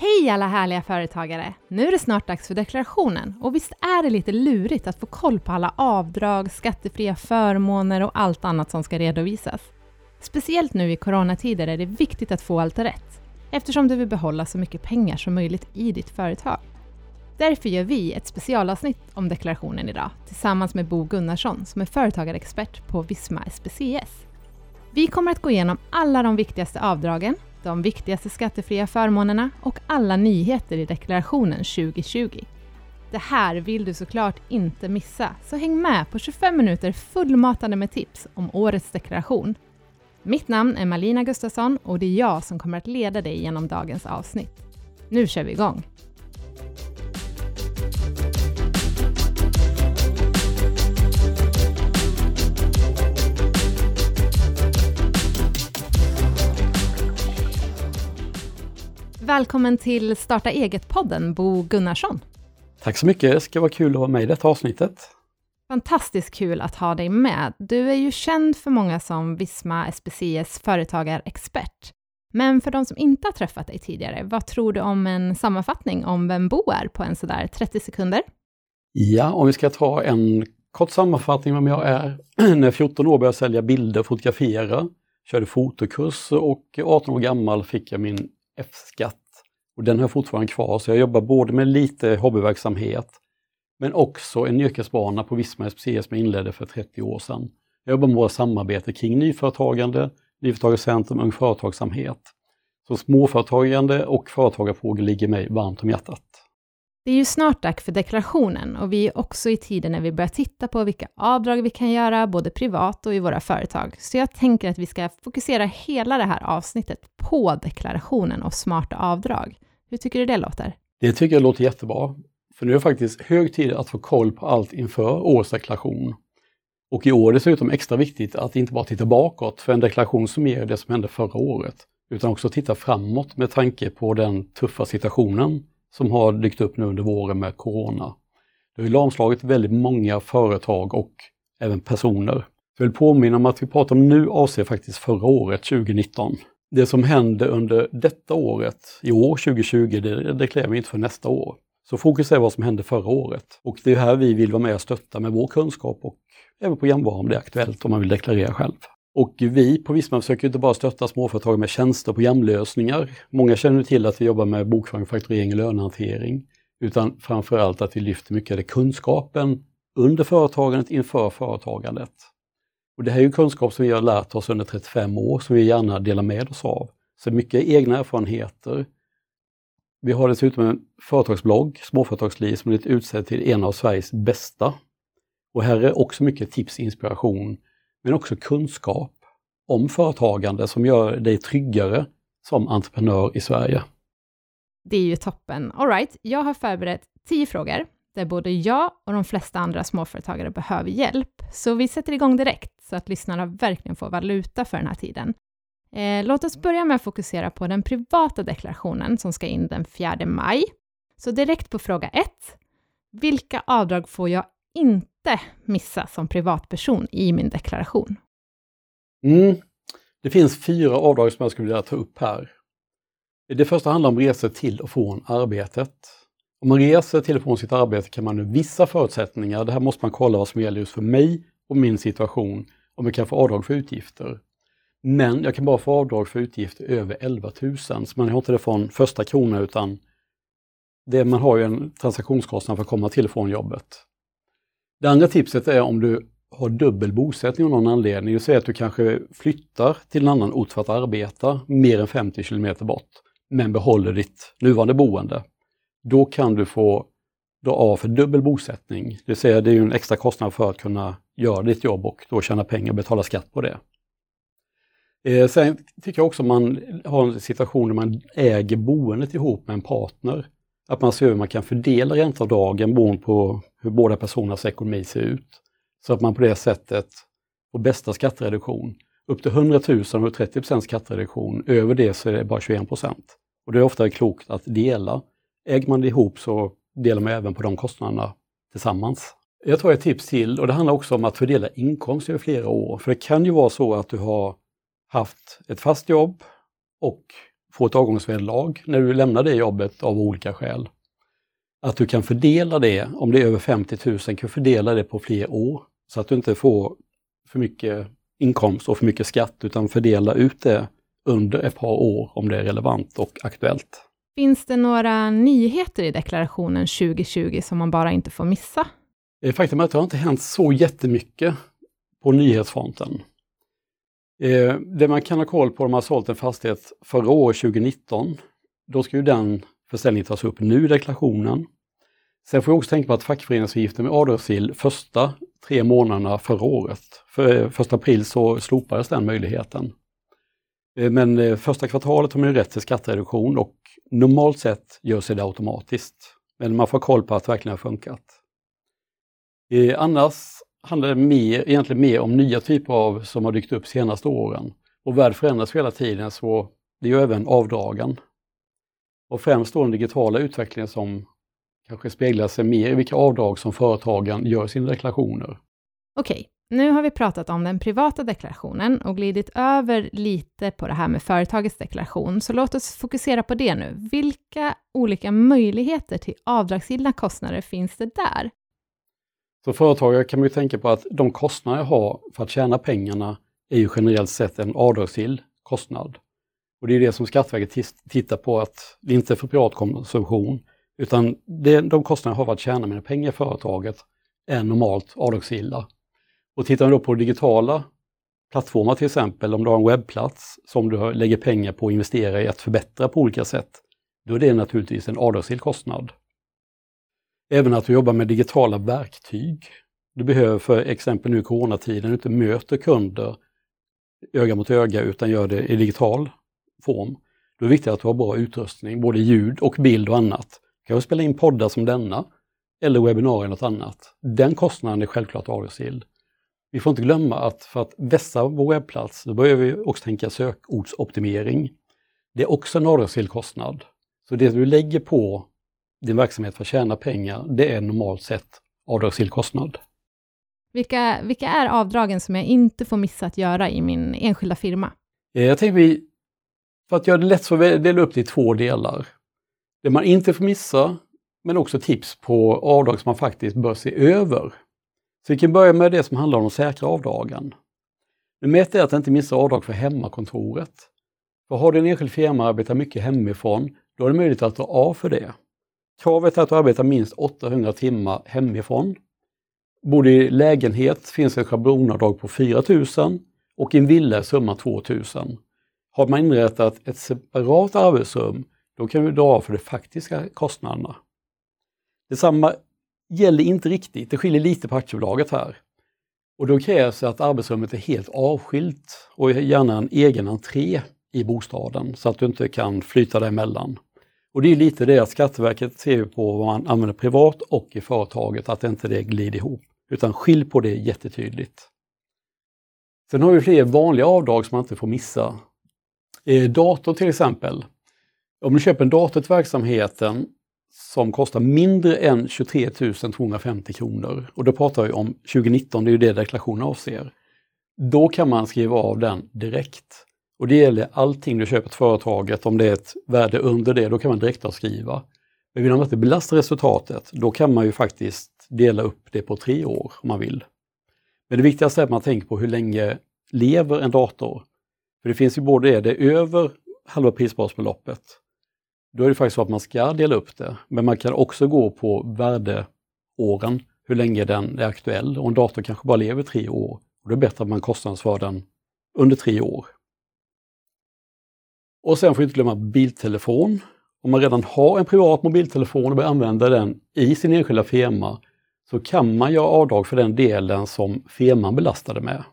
Hej alla härliga företagare! Nu är det snart dags för deklarationen och visst är det lite lurigt att få koll på alla avdrag, skattefria förmåner och allt annat som ska redovisas. Speciellt nu i coronatider är det viktigt att få allt rätt eftersom du vill behålla så mycket pengar som möjligt i ditt företag. Därför gör vi ett specialavsnitt om deklarationen idag tillsammans med Bo Gunnarsson som är företagarexpert på Visma SPCS. Vi kommer att gå igenom alla de viktigaste avdragen, de viktigaste skattefria förmånerna och alla nyheter i deklarationen 2020. Det här vill du såklart inte missa, så häng med på 25 minuter fullmatade med tips om årets deklaration. Mitt namn är Malina Gustafsson och det är jag som kommer att leda dig genom dagens avsnitt. Nu kör vi igång! Välkommen till Starta eget-podden, Bo Gunnarsson. Tack så mycket, det ska vara kul att vara med i detta avsnittet. Fantastiskt kul att ha dig med. Du är ju känd för många som Visma SPCs företagarexpert. Men för de som inte har träffat dig tidigare, vad tror du om en sammanfattning om vem Bo är på en sådär 30 sekunder? Ja, om vi ska ta en kort sammanfattning vem jag är. När jag 14 år började sälja bilder och fotografera, körde fotokurs och 18 år gammal fick jag min F-skatt. Och den har jag fortfarande kvar, så jag jobbar både med lite hobbyverksamhet men också en yrkesbana på Visma SPC som jag inledde för 30 år sedan. Jag jobbar med våra samarbete kring nyföretagande, Nyföretagarcentrum, Ung Företagsamhet. Så småföretagande och företagarfrågor ligger mig varmt om hjärtat. Det är ju snart dags för deklarationen och vi är också i tiden när vi börjar titta på vilka avdrag vi kan göra, både privat och i våra företag. Så jag tänker att vi ska fokusera hela det här avsnittet på deklarationen och smarta avdrag. Hur tycker du det låter? Det tycker jag låter jättebra. För nu är det faktiskt hög tid att få koll på allt inför årets deklaration. Och i år är det dessutom extra viktigt att inte bara titta bakåt för en deklaration som ger det som hände förra året, utan också titta framåt med tanke på den tuffa situationen som har dykt upp nu under våren med Corona. Det har lamslagit väldigt många företag och även personer. Jag vill påminna om att vi pratar om nu avser faktiskt förra året, 2019. Det som hände under detta året, i år 2020, det deklarerar vi inte för nästa år. Så fokus är vad som hände förra året. Och det är här vi vill vara med och stötta med vår kunskap och även programvara om det är aktuellt om man vill deklarera själv. Och vi på Visma försöker inte bara stötta småföretag med tjänster och programlösningar. Många känner till att vi jobbar med bokföring, fakturering och lönehantering. Utan framförallt att vi lyfter mycket av kunskapen under företagandet inför företagandet. Och det här är ju kunskap som vi har lärt oss under 35 år som vi gärna delar med oss av. Så mycket egna erfarenheter. Vi har dessutom en företagsblogg, Småföretagsliv, som blivit utsedd till en av Sveriges bästa. Och här är också mycket tips och inspiration men också kunskap om företagande som gör dig tryggare som entreprenör i Sverige. Det är ju toppen. All right, jag har förberett tio frågor där både jag och de flesta andra småföretagare behöver hjälp. Så vi sätter igång direkt så att lyssnarna verkligen får valuta för den här tiden. Eh, låt oss börja med att fokusera på den privata deklarationen som ska in den 4 maj. Så direkt på fråga 1. Vilka avdrag får jag inte missa som privatperson i min deklaration? Mm. Det finns fyra avdrag som jag skulle vilja ta upp här. Det första handlar om resor till och från arbetet. Om man reser till och från sitt arbete kan man under vissa förutsättningar, det här måste man kolla vad som gäller just för mig och min situation, om jag kan få avdrag för utgifter. Men jag kan bara få avdrag för utgifter över 11 000, så man har inte det från första kronan utan det, man har ju en transaktionskostnad för att komma till och från jobbet. Det andra tipset är om du har dubbel bosättning av någon anledning, det vill säga att du kanske flyttar till en annan ort för att arbeta mer än 50 kilometer bort, men behåller ditt nuvarande boende. Då kan du få dra av för dubbel bosättning, det vill säga det är en extra kostnad för att kunna göra ditt jobb och då tjäna pengar och betala skatt på det. Eh, sen tycker jag också man har en situation där man äger boendet ihop med en partner. Att man ser hur man kan fördela ränteavdragen beroende på hur båda personernas ekonomi ser ut. Så att man på det sättet får bästa skattereduktion. Upp till 100 000 och 30% skattereduktion, över det så är det bara 21 Och det är ofta klokt att dela. Äger man det ihop så delar man även på de kostnaderna tillsammans. Jag tar ett tips till och det handlar också om att fördela inkomst över flera år. För det kan ju vara så att du har haft ett fast jobb och få ett avgångsvederlag när du lämnar det jobbet av olika skäl. Att du kan fördela det, om det är över 50 000, kan fördela det på fler år. Så att du inte får för mycket inkomst och för mycket skatt, utan fördela ut det under ett par år om det är relevant och aktuellt. Finns det några nyheter i deklarationen 2020 som man bara inte får missa? Faktum är att det har inte hänt så jättemycket på nyhetsfronten. Eh, det man kan ha koll på om man har sålt en fastighet förra året, 2019, då ska ju den försäljningen tas upp nu i deklarationen. Sen får vi också tänka på att fackföreningsavgiften med avdragsgill första tre månaderna förra året. För eh, första april så slopades den möjligheten. Eh, men eh, första kvartalet har man ju rätt till skattereduktion och normalt sett gör sig det automatiskt. Men man får koll på att det verkligen har funkat. Eh, annars handlar det mer, egentligen mer om nya typer av som har dykt upp senaste åren. Och värld förändras hela tiden så det är ju även avdragen. Och främst då den digitala utvecklingen som kanske speglar sig mer i vilka avdrag som företagen gör sina deklarationer. Okej, nu har vi pratat om den privata deklarationen och glidit över lite på det här med företagets deklaration, så låt oss fokusera på det nu. Vilka olika möjligheter till avdragsgilla kostnader finns det där? Så företagare kan man ju tänka på att de kostnader jag har för att tjäna pengarna är ju generellt sett en avdragsgill kostnad. Och det är det som Skatteverket tittar på, att det inte är för privat konsumtion, utan det, de kostnader jag har för att tjäna mina pengar i företaget är normalt avdragsgilla. Och tittar man då på digitala plattformar till exempel, om du har en webbplats som du lägger pengar på att investera i att förbättra på olika sätt, då är det naturligtvis en avdragsgill kostnad. Även att du jobbar med digitala verktyg. Du behöver för exempel nu i coronatiden inte möter kunder öga mot öga utan gör det i digital form. Då är det viktigt att du har bra utrustning, både ljud och bild och annat. Du kan spela in poddar som denna eller webbinarier eller något annat. Den kostnaden är självklart avdragsgill. Vi får inte glömma att för att vässa vår webbplats, då behöver vi också tänka sökordsoptimering. Det är också en avdragsgill kostnad. Så det du lägger på din verksamhet för att tjäna pengar, det är normalt sett avdragsgill kostnad. Vilka, vilka är avdragen som jag inte får missa att göra i min enskilda firma? Eh, jag tänker vi, för att göra det lätt så delar upp det i två delar. Det man inte får missa, men också tips på avdrag som man faktiskt bör se över. Så vi kan börja med det som handlar om de säkra avdragen. Nummer ett är att inte missa avdrag för hemmakontoret. För har du en enskild firma och arbetar mycket hemifrån, då är det möjligt att dra av för det. Kravet är att du arbetar minst 800 timmar hemifrån. Bor du i lägenhet finns ett schablonavdrag på 4 000 och i en villa är summan 2 000. Har man inrättat ett separat arbetsrum, då kan du dra av för de faktiska kostnaderna. Detsamma gäller inte riktigt, det skiljer lite på aktiebolaget här. Och då krävs det att arbetsrummet är helt avskilt och gärna en egen entré i bostaden så att du inte kan flyta däremellan. Och det är lite det att Skatteverket ser på vad man använder privat och i företaget, att inte det glider ihop. Utan skilj på det jättetydligt. Sen har vi fler vanliga avdrag som man inte får missa. Eh, dator till exempel. Om du köper en dator till verksamheten som kostar mindre än 23 250 kronor, och då pratar vi om 2019, det är ju det deklarationen avser. Då kan man skriva av den direkt. Och det gäller allting du köper till företaget, om det är ett värde under det, då kan man direktavskriva. Men vill man inte belasta resultatet, då kan man ju faktiskt dela upp det på tre år om man vill. Men det viktigaste är att man tänker på hur länge lever en dator? För det finns ju både det, det är över halva prisbasbeloppet. Då är det faktiskt så att man ska dela upp det, men man kan också gå på värdeåren, hur länge den är aktuell. Och en dator kanske bara lever tre år. Och då är det bättre att man kostnadsför den under tre år. Och sen får vi inte glömma biltelefon. Om man redan har en privat mobiltelefon och börjar använda den i sin enskilda firma så kan man göra avdrag för den delen som firman belastade med.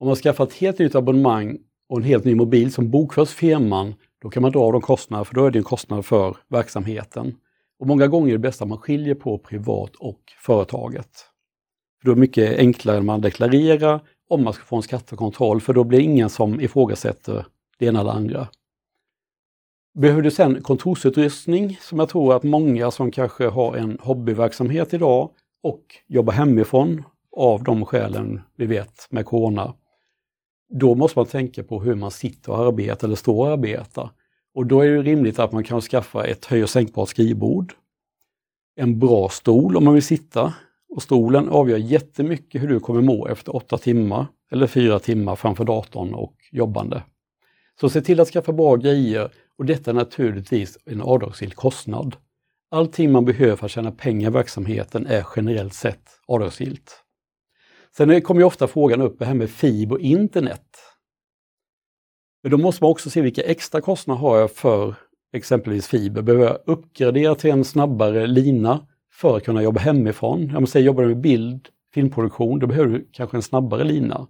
Om man skaffar ett helt nytt abonnemang och en helt ny mobil som bokförs firman, då kan man dra av de kostnaderna, för då är det en kostnad för verksamheten. Och många gånger är det bäst att man skiljer på privat och företaget. För då är det mycket enklare när man deklarerar om man ska få en skattekontroll, för då blir det ingen som ifrågasätter det ena eller andra. Behöver du sen kontorsutrustning, som jag tror att många som kanske har en hobbyverksamhet idag och jobbar hemifrån av de skälen vi vet med corona. då måste man tänka på hur man sitter och arbetar eller står och arbetar. Och då är det rimligt att man kan skaffa ett höj och sänkbart skrivbord, en bra stol om man vill sitta. Och stolen avgör jättemycket hur du kommer må efter åtta timmar eller fyra timmar framför datorn och jobbande. Så se till att skaffa bra grejer och detta är naturligtvis en avdragsgill kostnad. Allting man behöver för att tjäna pengar i verksamheten är generellt sett avdragsgillt. Sen kommer ju ofta frågan upp det här med fiber och internet. Men då måste man också se vilka extra kostnader har jag för exempelvis fiber. Behöver jag uppgradera till en snabbare lina för att kunna jobba hemifrån? Jag måste säga, jobbar med bild, filmproduktion, då behöver du kanske en snabbare lina.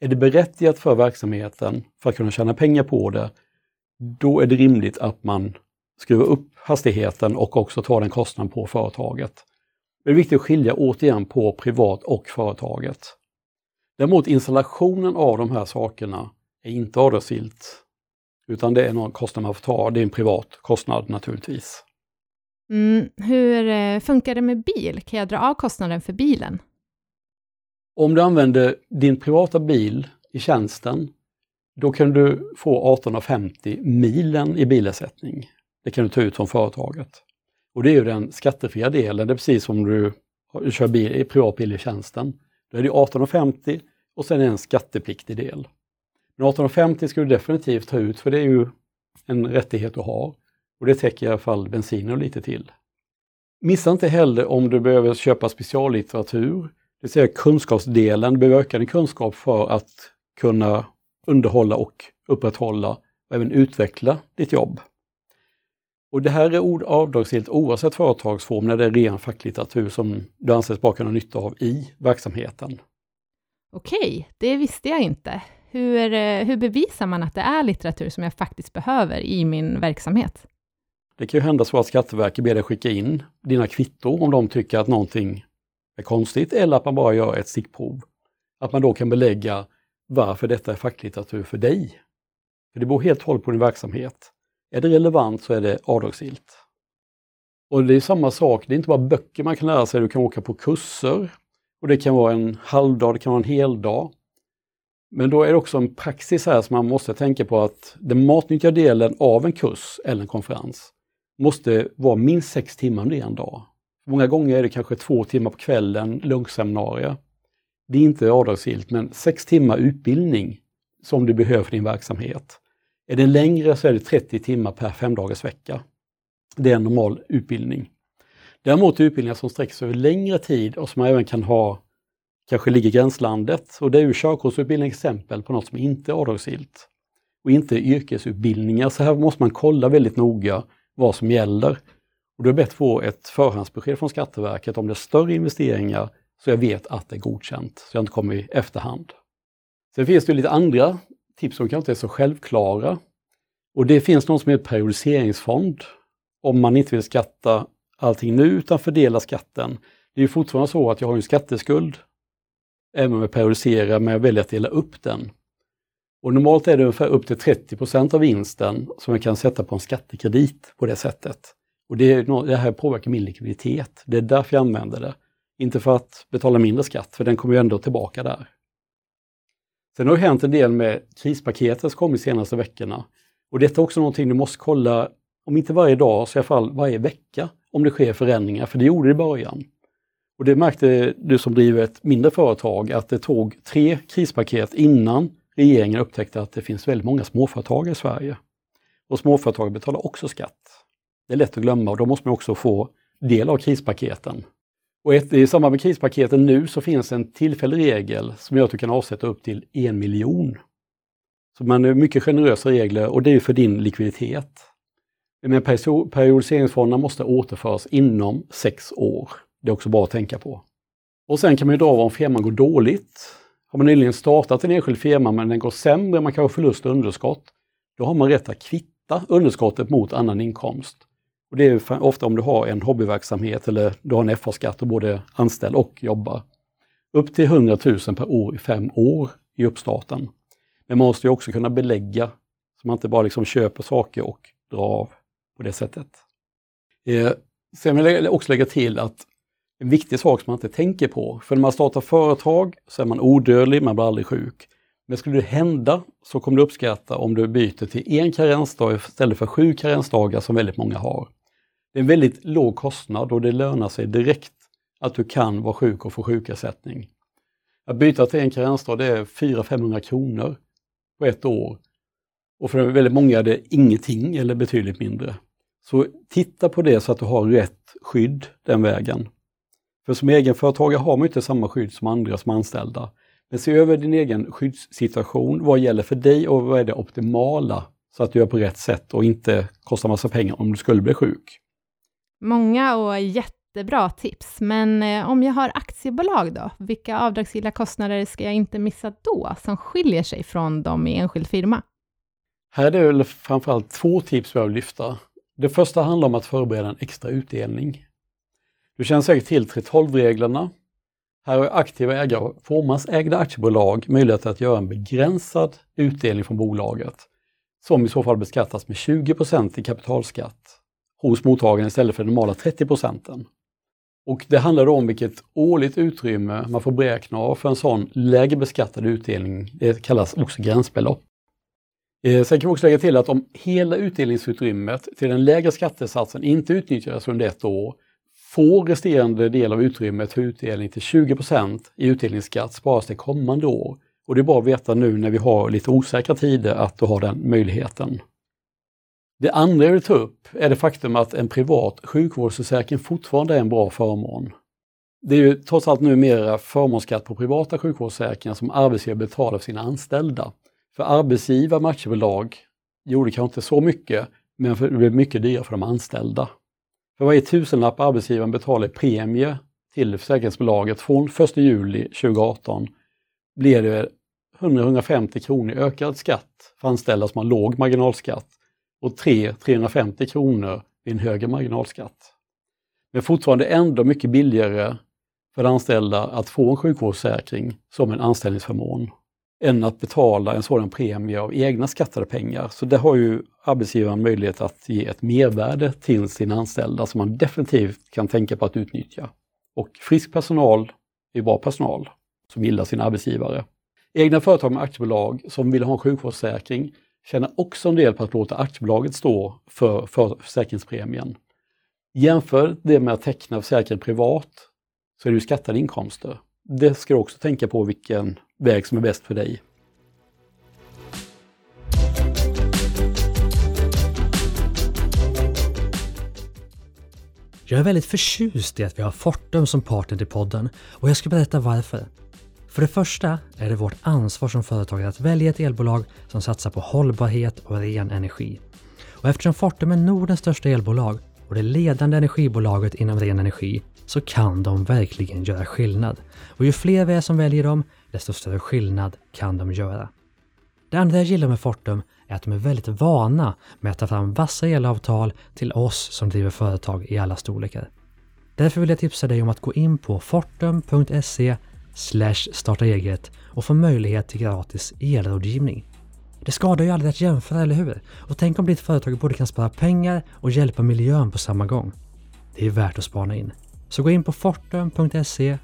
Är det berättigat för verksamheten för att kunna tjäna pengar på det, då är det rimligt att man skruvar upp hastigheten och också tar den kostnaden på företaget. Det är viktigt att skilja återigen på privat och företaget. Däremot installationen av de här sakerna är inte avdragsgillt. Utan det är någon kostnad man får ta, det är en privat kostnad naturligtvis. Mm, hur eh, funkar det med bil? Kan jag dra av kostnaden för bilen? Om du använder din privata bil i tjänsten, då kan du få 1850 milen i bilersättning. Det kan du ta ut från företaget. Och det är ju den skattefria delen, det är precis som du kör bil, privat bil i tjänsten. Då är det 1850 och sen är det en skattepliktig del. Men 1850 ska du definitivt ta ut för det är ju en rättighet du har. Och det täcker i alla fall bensinen lite till. Missa inte heller om du behöver köpa speciallitteratur, det vill säga kunskapsdelen, du behöver öka din kunskap för att kunna underhålla och upprätthålla och även utveckla ditt jobb. Och det här är avdragsgillt oavsett företagsform när det är ren facklitteratur som du anses bara kunna nytta av i verksamheten. Okej, det visste jag inte. Hur, eh, hur bevisar man att det är litteratur som jag faktiskt behöver i min verksamhet? Det kan ju hända så att Skatteverket ber dig skicka in dina kvitton om de tycker att någonting är konstigt eller att man bara gör ett stickprov. Att man då kan belägga varför detta är facklitteratur för dig. För det beror helt och hållet på din verksamhet. Är det relevant så är det avdragsgillt. Och det är samma sak, det är inte bara böcker man kan lära sig, du kan åka på kurser. Och det kan vara en halvdag, det kan vara en hel dag. Men då är det också en praxis här som man måste tänka på att den matnyttiga delen av en kurs eller en konferens måste vara minst sex timmar under en dag. Många gånger är det kanske två timmar på kvällen, lunchseminarier. Det är inte avdragsgillt, men sex timmar utbildning som du behöver för din verksamhet. Är den längre så är det 30 timmar per femdagars vecka. Det är en normal utbildning. Däremot utbildningar som sträcker sig över längre tid och som man även kan ha, kanske ligger i gränslandet. Och det är ju körkortsutbildning exempel på något som inte är avdragsgillt. Och inte yrkesutbildningar, så här måste man kolla väldigt noga vad som gäller. Och då är det bättre att få ett förhandsbesked från Skatteverket om det är större investeringar så jag vet att det är godkänt, så jag inte kommer i efterhand. Sen finns det lite andra tips som kanske inte är så självklara. Och det finns något som heter periodiseringsfond. Om man inte vill skatta allting nu utan fördela skatten. Det är fortfarande så att jag har en skatteskuld, även om jag periodiserar, men jag väljer att dela upp den. Och normalt är det ungefär upp till 30% av vinsten som jag kan sätta på en skattekredit på det sättet. Och det, det här påverkar min likviditet. Det är därför jag använder det. Inte för att betala mindre skatt, för den kommer ju ändå tillbaka där. Sen har det hänt en del med krispaketet som kommit de senaste veckorna. Och detta är också någonting du måste kolla, om inte varje dag, så i alla fall varje vecka, om det sker förändringar, för det gjorde det i början. Och det märkte du som driver ett mindre företag, att det tog tre krispaket innan regeringen upptäckte att det finns väldigt många småföretag i Sverige. Och småföretag betalar också skatt. Det är lätt att glömma och då måste man också få del av krispaketen. Och ett, i samband med krispaketen nu så finns en tillfällig regel som gör att du kan avsätta upp till en miljon. Så man är mycket generösa regler och det är för din likviditet. Men periodiseringsfonderna måste återföras inom sex år. Det är också bra att tänka på. Och sen kan man ju dra om firman går dåligt. Har man nyligen startat en enskild firma men den går sämre, man kanske förlust och underskott, då har man rätt att kvitta underskottet mot annan inkomst. Och det är ofta om du har en hobbyverksamhet eller du har en FA-skatt och både anställd och jobbar. Upp till 100 000 per år i fem år i uppstarten. Men man måste ju också kunna belägga så man inte bara liksom köper saker och drar av på det sättet. Eh, sen vill jag också lägga till att en viktig sak som man inte tänker på, för när man startar företag så är man odödlig, man blir aldrig sjuk. Men skulle det hända så kommer du uppskatta om du byter till en karensdag istället för sju karensdagar som väldigt många har. Det är en väldigt låg kostnad och det lönar sig direkt att du kan vara sjuk och få sjukersättning. Att byta till en karensdag det är 400-500 kronor på ett år. Och för väldigt många är det ingenting eller betydligt mindre. Så titta på det så att du har rätt skydd den vägen. För som egenföretagare har man inte samma skydd som andra som anställda. Men se över din egen skyddssituation, vad gäller för dig och vad är det optimala så att du gör på rätt sätt och inte kostar massa pengar om du skulle bli sjuk. Många och jättebra tips, men eh, om jag har aktiebolag då, vilka avdragsgilla kostnader ska jag inte missa då, som skiljer sig från de i enskild firma? Här är det väl framförallt två tips jag vill lyfta. Det första handlar om att förbereda en extra utdelning. Du känner säkert till 3.12-reglerna. Här har aktiva ägare av fåmansägda aktiebolag möjlighet att göra en begränsad utdelning från bolaget, som i så fall beskattas med 20% i kapitalskatt hos mottagaren istället för de normala 30 procenten. Och det handlar då om vilket årligt utrymme man får beräkna av för en sån lägre beskattad utdelning. Det kallas också gränsbelopp. Eh, sen kan vi också lägga till att om hela utdelningsutrymmet till den lägre skattesatsen inte utnyttjas under ett år får resterande del av utrymmet för utdelning till 20% i utdelningsskatt sparas till kommande år. Och det är bra att veta nu när vi har lite osäkra tider att du har den möjligheten. Det andra jag vill ta upp är det faktum att en privat sjukvårdsförsäkring fortfarande är en bra förmån. Det är ju trots allt numera förmånsskatt på privata sjukvårdsförsäkringar som arbetsgivare betalar för sina anställda. För arbetsgivare med aktiebolag gjorde kanske inte så mycket, men det blev mycket dyrare för de anställda. För varje tusenlapp arbetsgivaren betalar i premie till försäkringsbolaget från 1 juli 2018 blir det 100-150 kronor i ökad skatt för anställda som har låg marginalskatt och 300-350 kronor vid en högre marginalskatt. Men fortfarande ändå mycket billigare för anställda att få en sjukvårdsförsäkring som en anställningsförmån än att betala en sådan premie av egna skattade pengar. Så det har ju arbetsgivaren möjlighet att ge ett mervärde till sina anställda som man definitivt kan tänka på att utnyttja. Och frisk personal är bra personal som gillar sin arbetsgivare. Egna företag med aktiebolag som vill ha en sjukvårdsförsäkring tjänar också en del på att låta aktiebolaget stå för, för försäkringspremien. Jämför det med att teckna försäkring privat så är det ju skattade inkomster. Det ska du också tänka på vilken väg som är bäst för dig. Jag är väldigt förtjust i att vi har Fortum som partner till podden och jag ska berätta varför. För det första är det vårt ansvar som företagare att välja ett elbolag som satsar på hållbarhet och ren energi. Och eftersom Fortum är Nordens största elbolag och det ledande energibolaget inom ren energi så kan de verkligen göra skillnad. Och ju fler vi är som väljer dem, desto större skillnad kan de göra. Det andra jag gillar med Fortum är att de är väldigt vana med att ta fram vassa elavtal till oss som driver företag i alla storlekar. Därför vill jag tipsa dig om att gå in på fortum.se starta eget och få möjlighet till gratis elrådgivning. Det skadar ju aldrig att jämföra, eller hur? Och tänk om ditt företag både kan spara pengar och hjälpa miljön på samma gång. Det är värt att spana in. Så gå in på fortum.se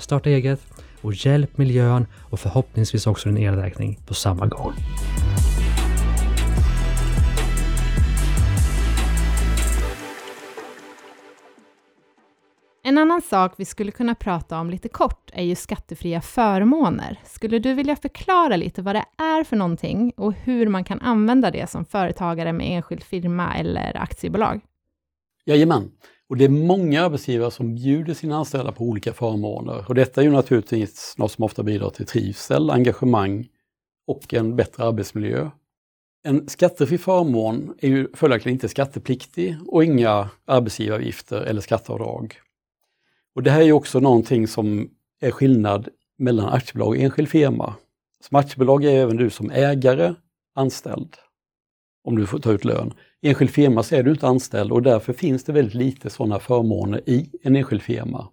starta eget och hjälp miljön och förhoppningsvis också din elräkning på samma gång. En annan sak vi skulle kunna prata om lite kort är ju skattefria förmåner. Skulle du vilja förklara lite vad det är för någonting och hur man kan använda det som företagare med enskild firma eller aktiebolag? Jajamän. Och det är många arbetsgivare som bjuder sina anställda på olika förmåner. Och detta är ju naturligtvis något som ofta bidrar till trivsel, engagemang och en bättre arbetsmiljö. En skattefri förmån är ju följaktligen inte skattepliktig och inga arbetsgivaravgifter eller skatteavdrag. Och det här är också någonting som är skillnad mellan aktiebolag och enskild firma. Som aktiebolag är även du som ägare anställd, om du får ta ut lön. I enskild firma så är du inte anställd och därför finns det väldigt lite sådana förmåner i en enskild firma.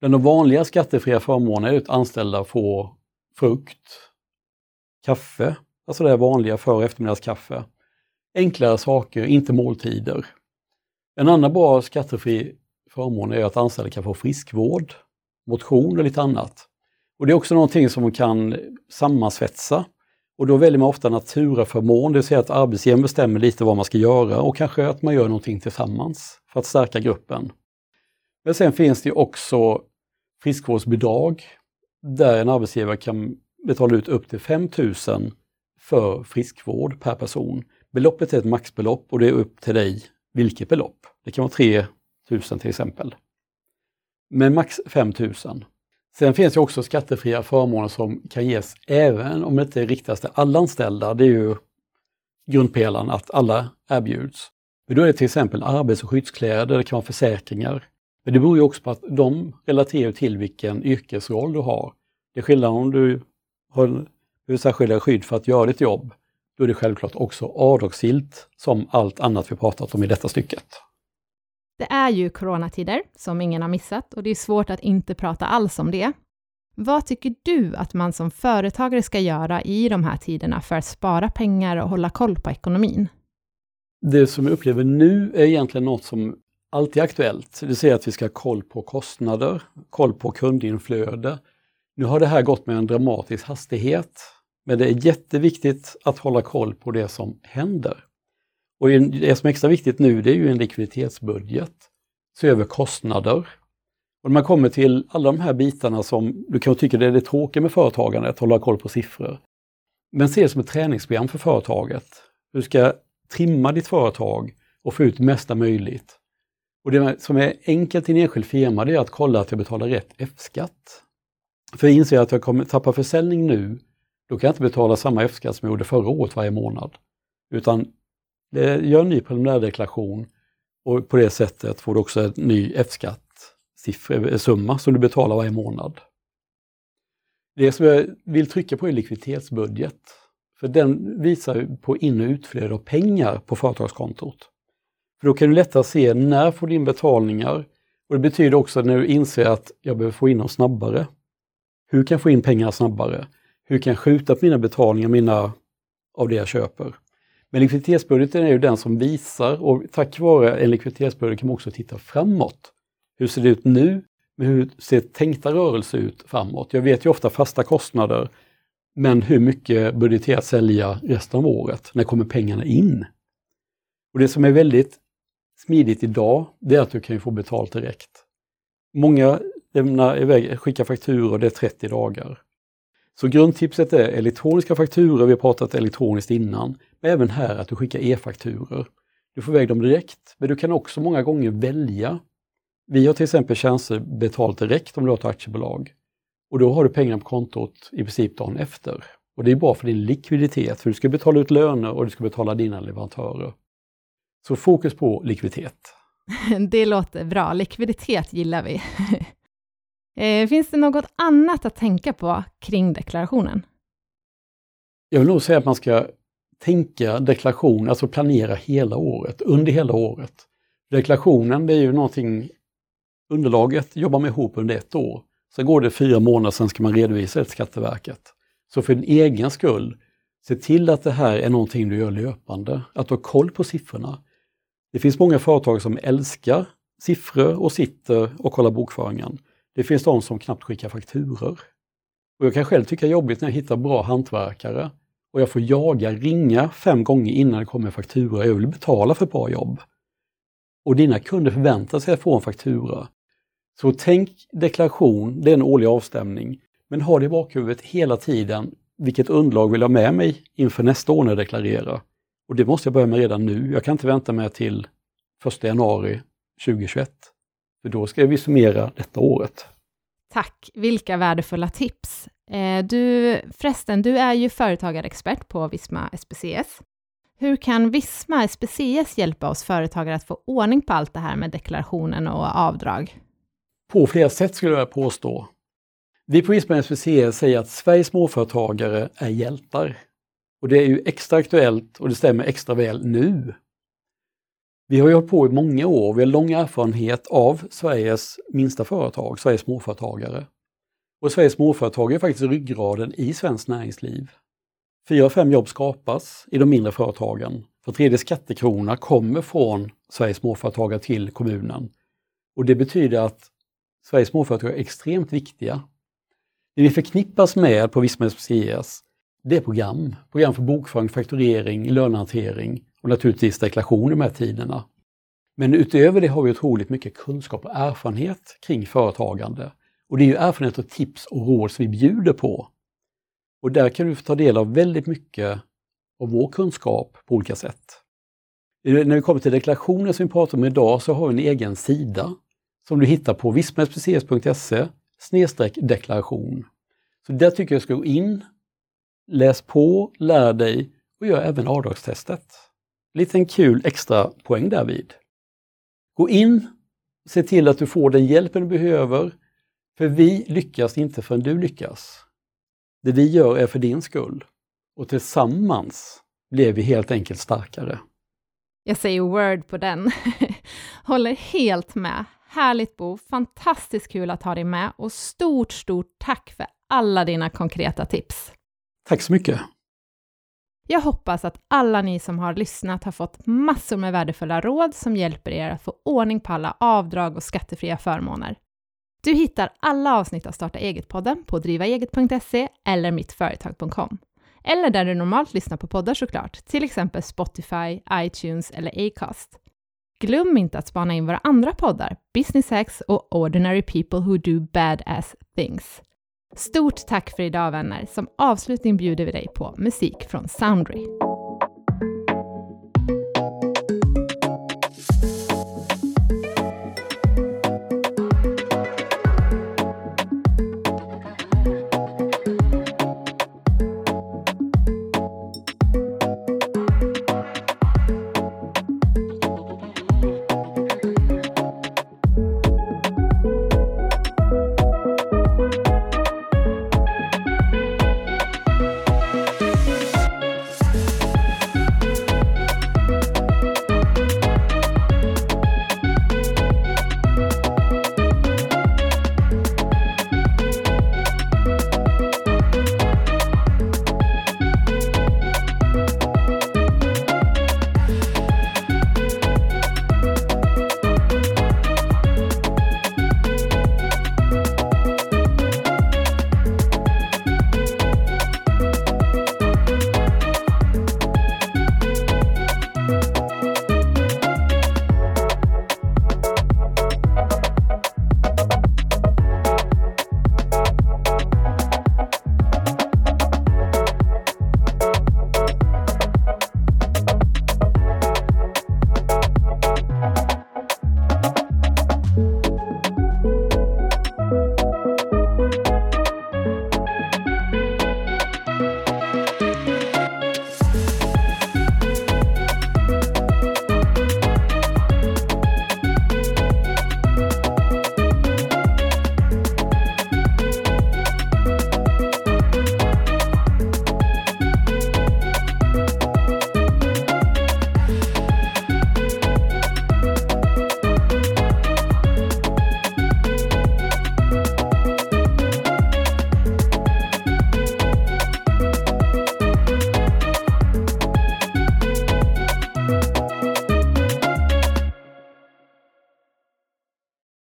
Bland de vanliga skattefria förmånerna är att anställda får frukt, kaffe, alltså det vanliga för och eftermiddagskaffe. Enklare saker, inte måltider. En annan bra skattefri förmån är att anställda kan få friskvård, motion och lite annat. Och det är också någonting som man kan sammansvetsa. Och då väljer man ofta naturaförmån, det vill säga att arbetsgivaren bestämmer lite vad man ska göra och kanske att man gör någonting tillsammans för att stärka gruppen. Men sen finns det också friskvårdsbidrag där en arbetsgivare kan betala ut upp till 5 000 för friskvård per person. Beloppet är ett maxbelopp och det är upp till dig vilket belopp. Det kan vara 3 000 till exempel. Men max 5 000. Sen finns det också skattefria förmåner som kan ges även om det inte riktas till alla anställda. Det är ju grundpelaren att alla erbjuds. Men då är det till exempel arbets och skyddskläder, det kan vara försäkringar. Men det beror ju också på att de relaterar till vilken yrkesroll du har. Det är skillnad om du har särskilda skydd för att göra ditt jobb. Då är det självklart också avdragsgillt som allt annat vi pratat om i detta stycket. Det är ju coronatider, som ingen har missat, och det är svårt att inte prata alls om det. Vad tycker du att man som företagare ska göra i de här tiderna för att spara pengar och hålla koll på ekonomin? Det som jag upplever nu är egentligen något som alltid är aktuellt. Det säger att vi ska ha koll på kostnader, koll på kundinflöde. Nu har det här gått med en dramatisk hastighet, men det är jätteviktigt att hålla koll på det som händer. Och det som är extra viktigt nu det är ju en likviditetsbudget. Se över kostnader. Och när man kommer till alla de här bitarna som du kan tycka det är det tråkiga med företagandet, att hålla koll på siffror. Men se det som ett träningsprogram för företaget. Du ska trimma ditt företag och få ut det mesta möjligt. Och det som är enkelt i en enskild firma det är att kolla att jag betalar rätt F-skatt. För jag inser att jag kommer tappa försäljning nu, då kan jag inte betala samma F-skatt som jag gjorde förra året varje månad. Utan Eh, gör en ny preliminärdeklaration och på det sättet får du också en ny F-skatt-summa eh, som du betalar varje månad. Det som jag vill trycka på är likviditetsbudget. För den visar på in och utflöde av pengar på företagskontot. För då kan du lättare se när får du in betalningar och det betyder också när du inser att jag behöver få in dem snabbare. Hur kan jag få in pengar snabbare? Hur kan jag skjuta på mina betalningar mina, av det jag köper? Men likviditetsbudgeten är ju den som visar och tack vare en likviditetsbudget kan man också titta framåt. Hur ser det ut nu? Men hur ser tänkta rörelser ut framåt? Jag vet ju ofta fasta kostnader, men hur mycket budgeterar att sälja resten av året? När kommer pengarna in? Och Det som är väldigt smidigt idag, det är att du kan få betalt direkt. Många lämnar iväg, skickar fakturor, det är 30 dagar. Så grundtipset är elektroniska fakturor, vi har pratat elektroniskt innan, men även här att du skickar e-fakturor. Du får iväg dem direkt, men du kan också många gånger välja. Vi har till exempel tjänster betalt direkt om du har ett aktiebolag. Och då har du pengarna på kontot i princip dagen efter. Och det är bra för din likviditet, för du ska betala ut löner och du ska betala dina leverantörer. Så fokus på likviditet. Det låter bra, likviditet gillar vi. Eh, finns det något annat att tänka på kring deklarationen? Jag vill nog säga att man ska tänka deklaration, alltså planera hela året, under hela året. Deklarationen det är ju någonting, underlaget jobbar man ihop under ett år. Sen går det fyra månader, sen ska man redovisa det till Skatteverket. Så för din egen skull, se till att det här är någonting du gör löpande, att du har koll på siffrorna. Det finns många företag som älskar siffror och sitter och kollar bokföringen. Det finns de som knappt skickar fakturor. Och jag kan själv tycka jobbigt när jag hittar bra hantverkare och jag får jaga, ringa fem gånger innan det kommer en faktura. Jag vill betala för ett bra jobb. Och dina kunder förväntar sig att få en faktura. Så tänk deklaration, det är en årlig avstämning. Men ha det i bakhuvudet hela tiden. Vilket underlag vill jag ha med mig inför nästa år när jag deklarerar? Och det måste jag börja med redan nu. Jag kan inte vänta med till 1 januari 2021. För då ska vi summera detta året. Tack, vilka värdefulla tips. Eh, du, förresten, du är ju företagarexpert på Visma SPCS. Hur kan Visma SPCS hjälpa oss företagare att få ordning på allt det här med deklarationen och avdrag? På flera sätt skulle jag påstå. Vi på Visma SPCS säger att Sveriges småföretagare är hjältar. Och det är ju extra aktuellt och det stämmer extra väl nu. Vi har ju hållit på i många år, vi har lång erfarenhet av Sveriges minsta företag, Sveriges småföretagare. Och Sveriges småföretag är faktiskt ryggraden i svenskt näringsliv. Fyra av fem jobb skapas i de mindre företagen. För tredje skattekrona kommer från Sveriges småföretagare till kommunen. Och det betyder att Sveriges småföretag är extremt viktiga. Det vi förknippas med på Visma SPCS, det är program. Program för bokföring, fakturering, lönehantering och naturligtvis deklaration i de här tiderna. Men utöver det har vi otroligt mycket kunskap och erfarenhet kring företagande. Och det är ju erfarenhet och tips och råd som vi bjuder på. Och där kan du få ta del av väldigt mycket av vår kunskap på olika sätt. Eh, när vi kommer till deklarationen som vi pratar om idag så har vi en egen sida som du hittar på vismaspcs.se deklaration. Så där tycker jag du ska gå in, läs på, lär dig och gör även avdragstestet. Liten kul extra poäng därvid. Gå in, se till att du får den hjälpen du behöver, för vi lyckas inte förrän du lyckas. Det vi gör är för din skull och tillsammans blir vi helt enkelt starkare. Jag säger word på den. Håller helt med. Härligt Bo, fantastiskt kul att ha dig med och stort, stort tack för alla dina konkreta tips. Tack så mycket. Jag hoppas att alla ni som har lyssnat har fått massor med värdefulla råd som hjälper er att få ordning på alla avdrag och skattefria förmåner. Du hittar alla avsnitt av Starta eget-podden på drivaeget.se eller mittföretag.com. Eller där du normalt lyssnar på poddar såklart, till exempel Spotify, iTunes eller Acast. Glöm inte att spana in våra andra poddar, Business Hacks och Ordinary People Who Do Badass Things. Stort tack för idag vänner! Som avslutning bjuder vi dig på musik från Soundry.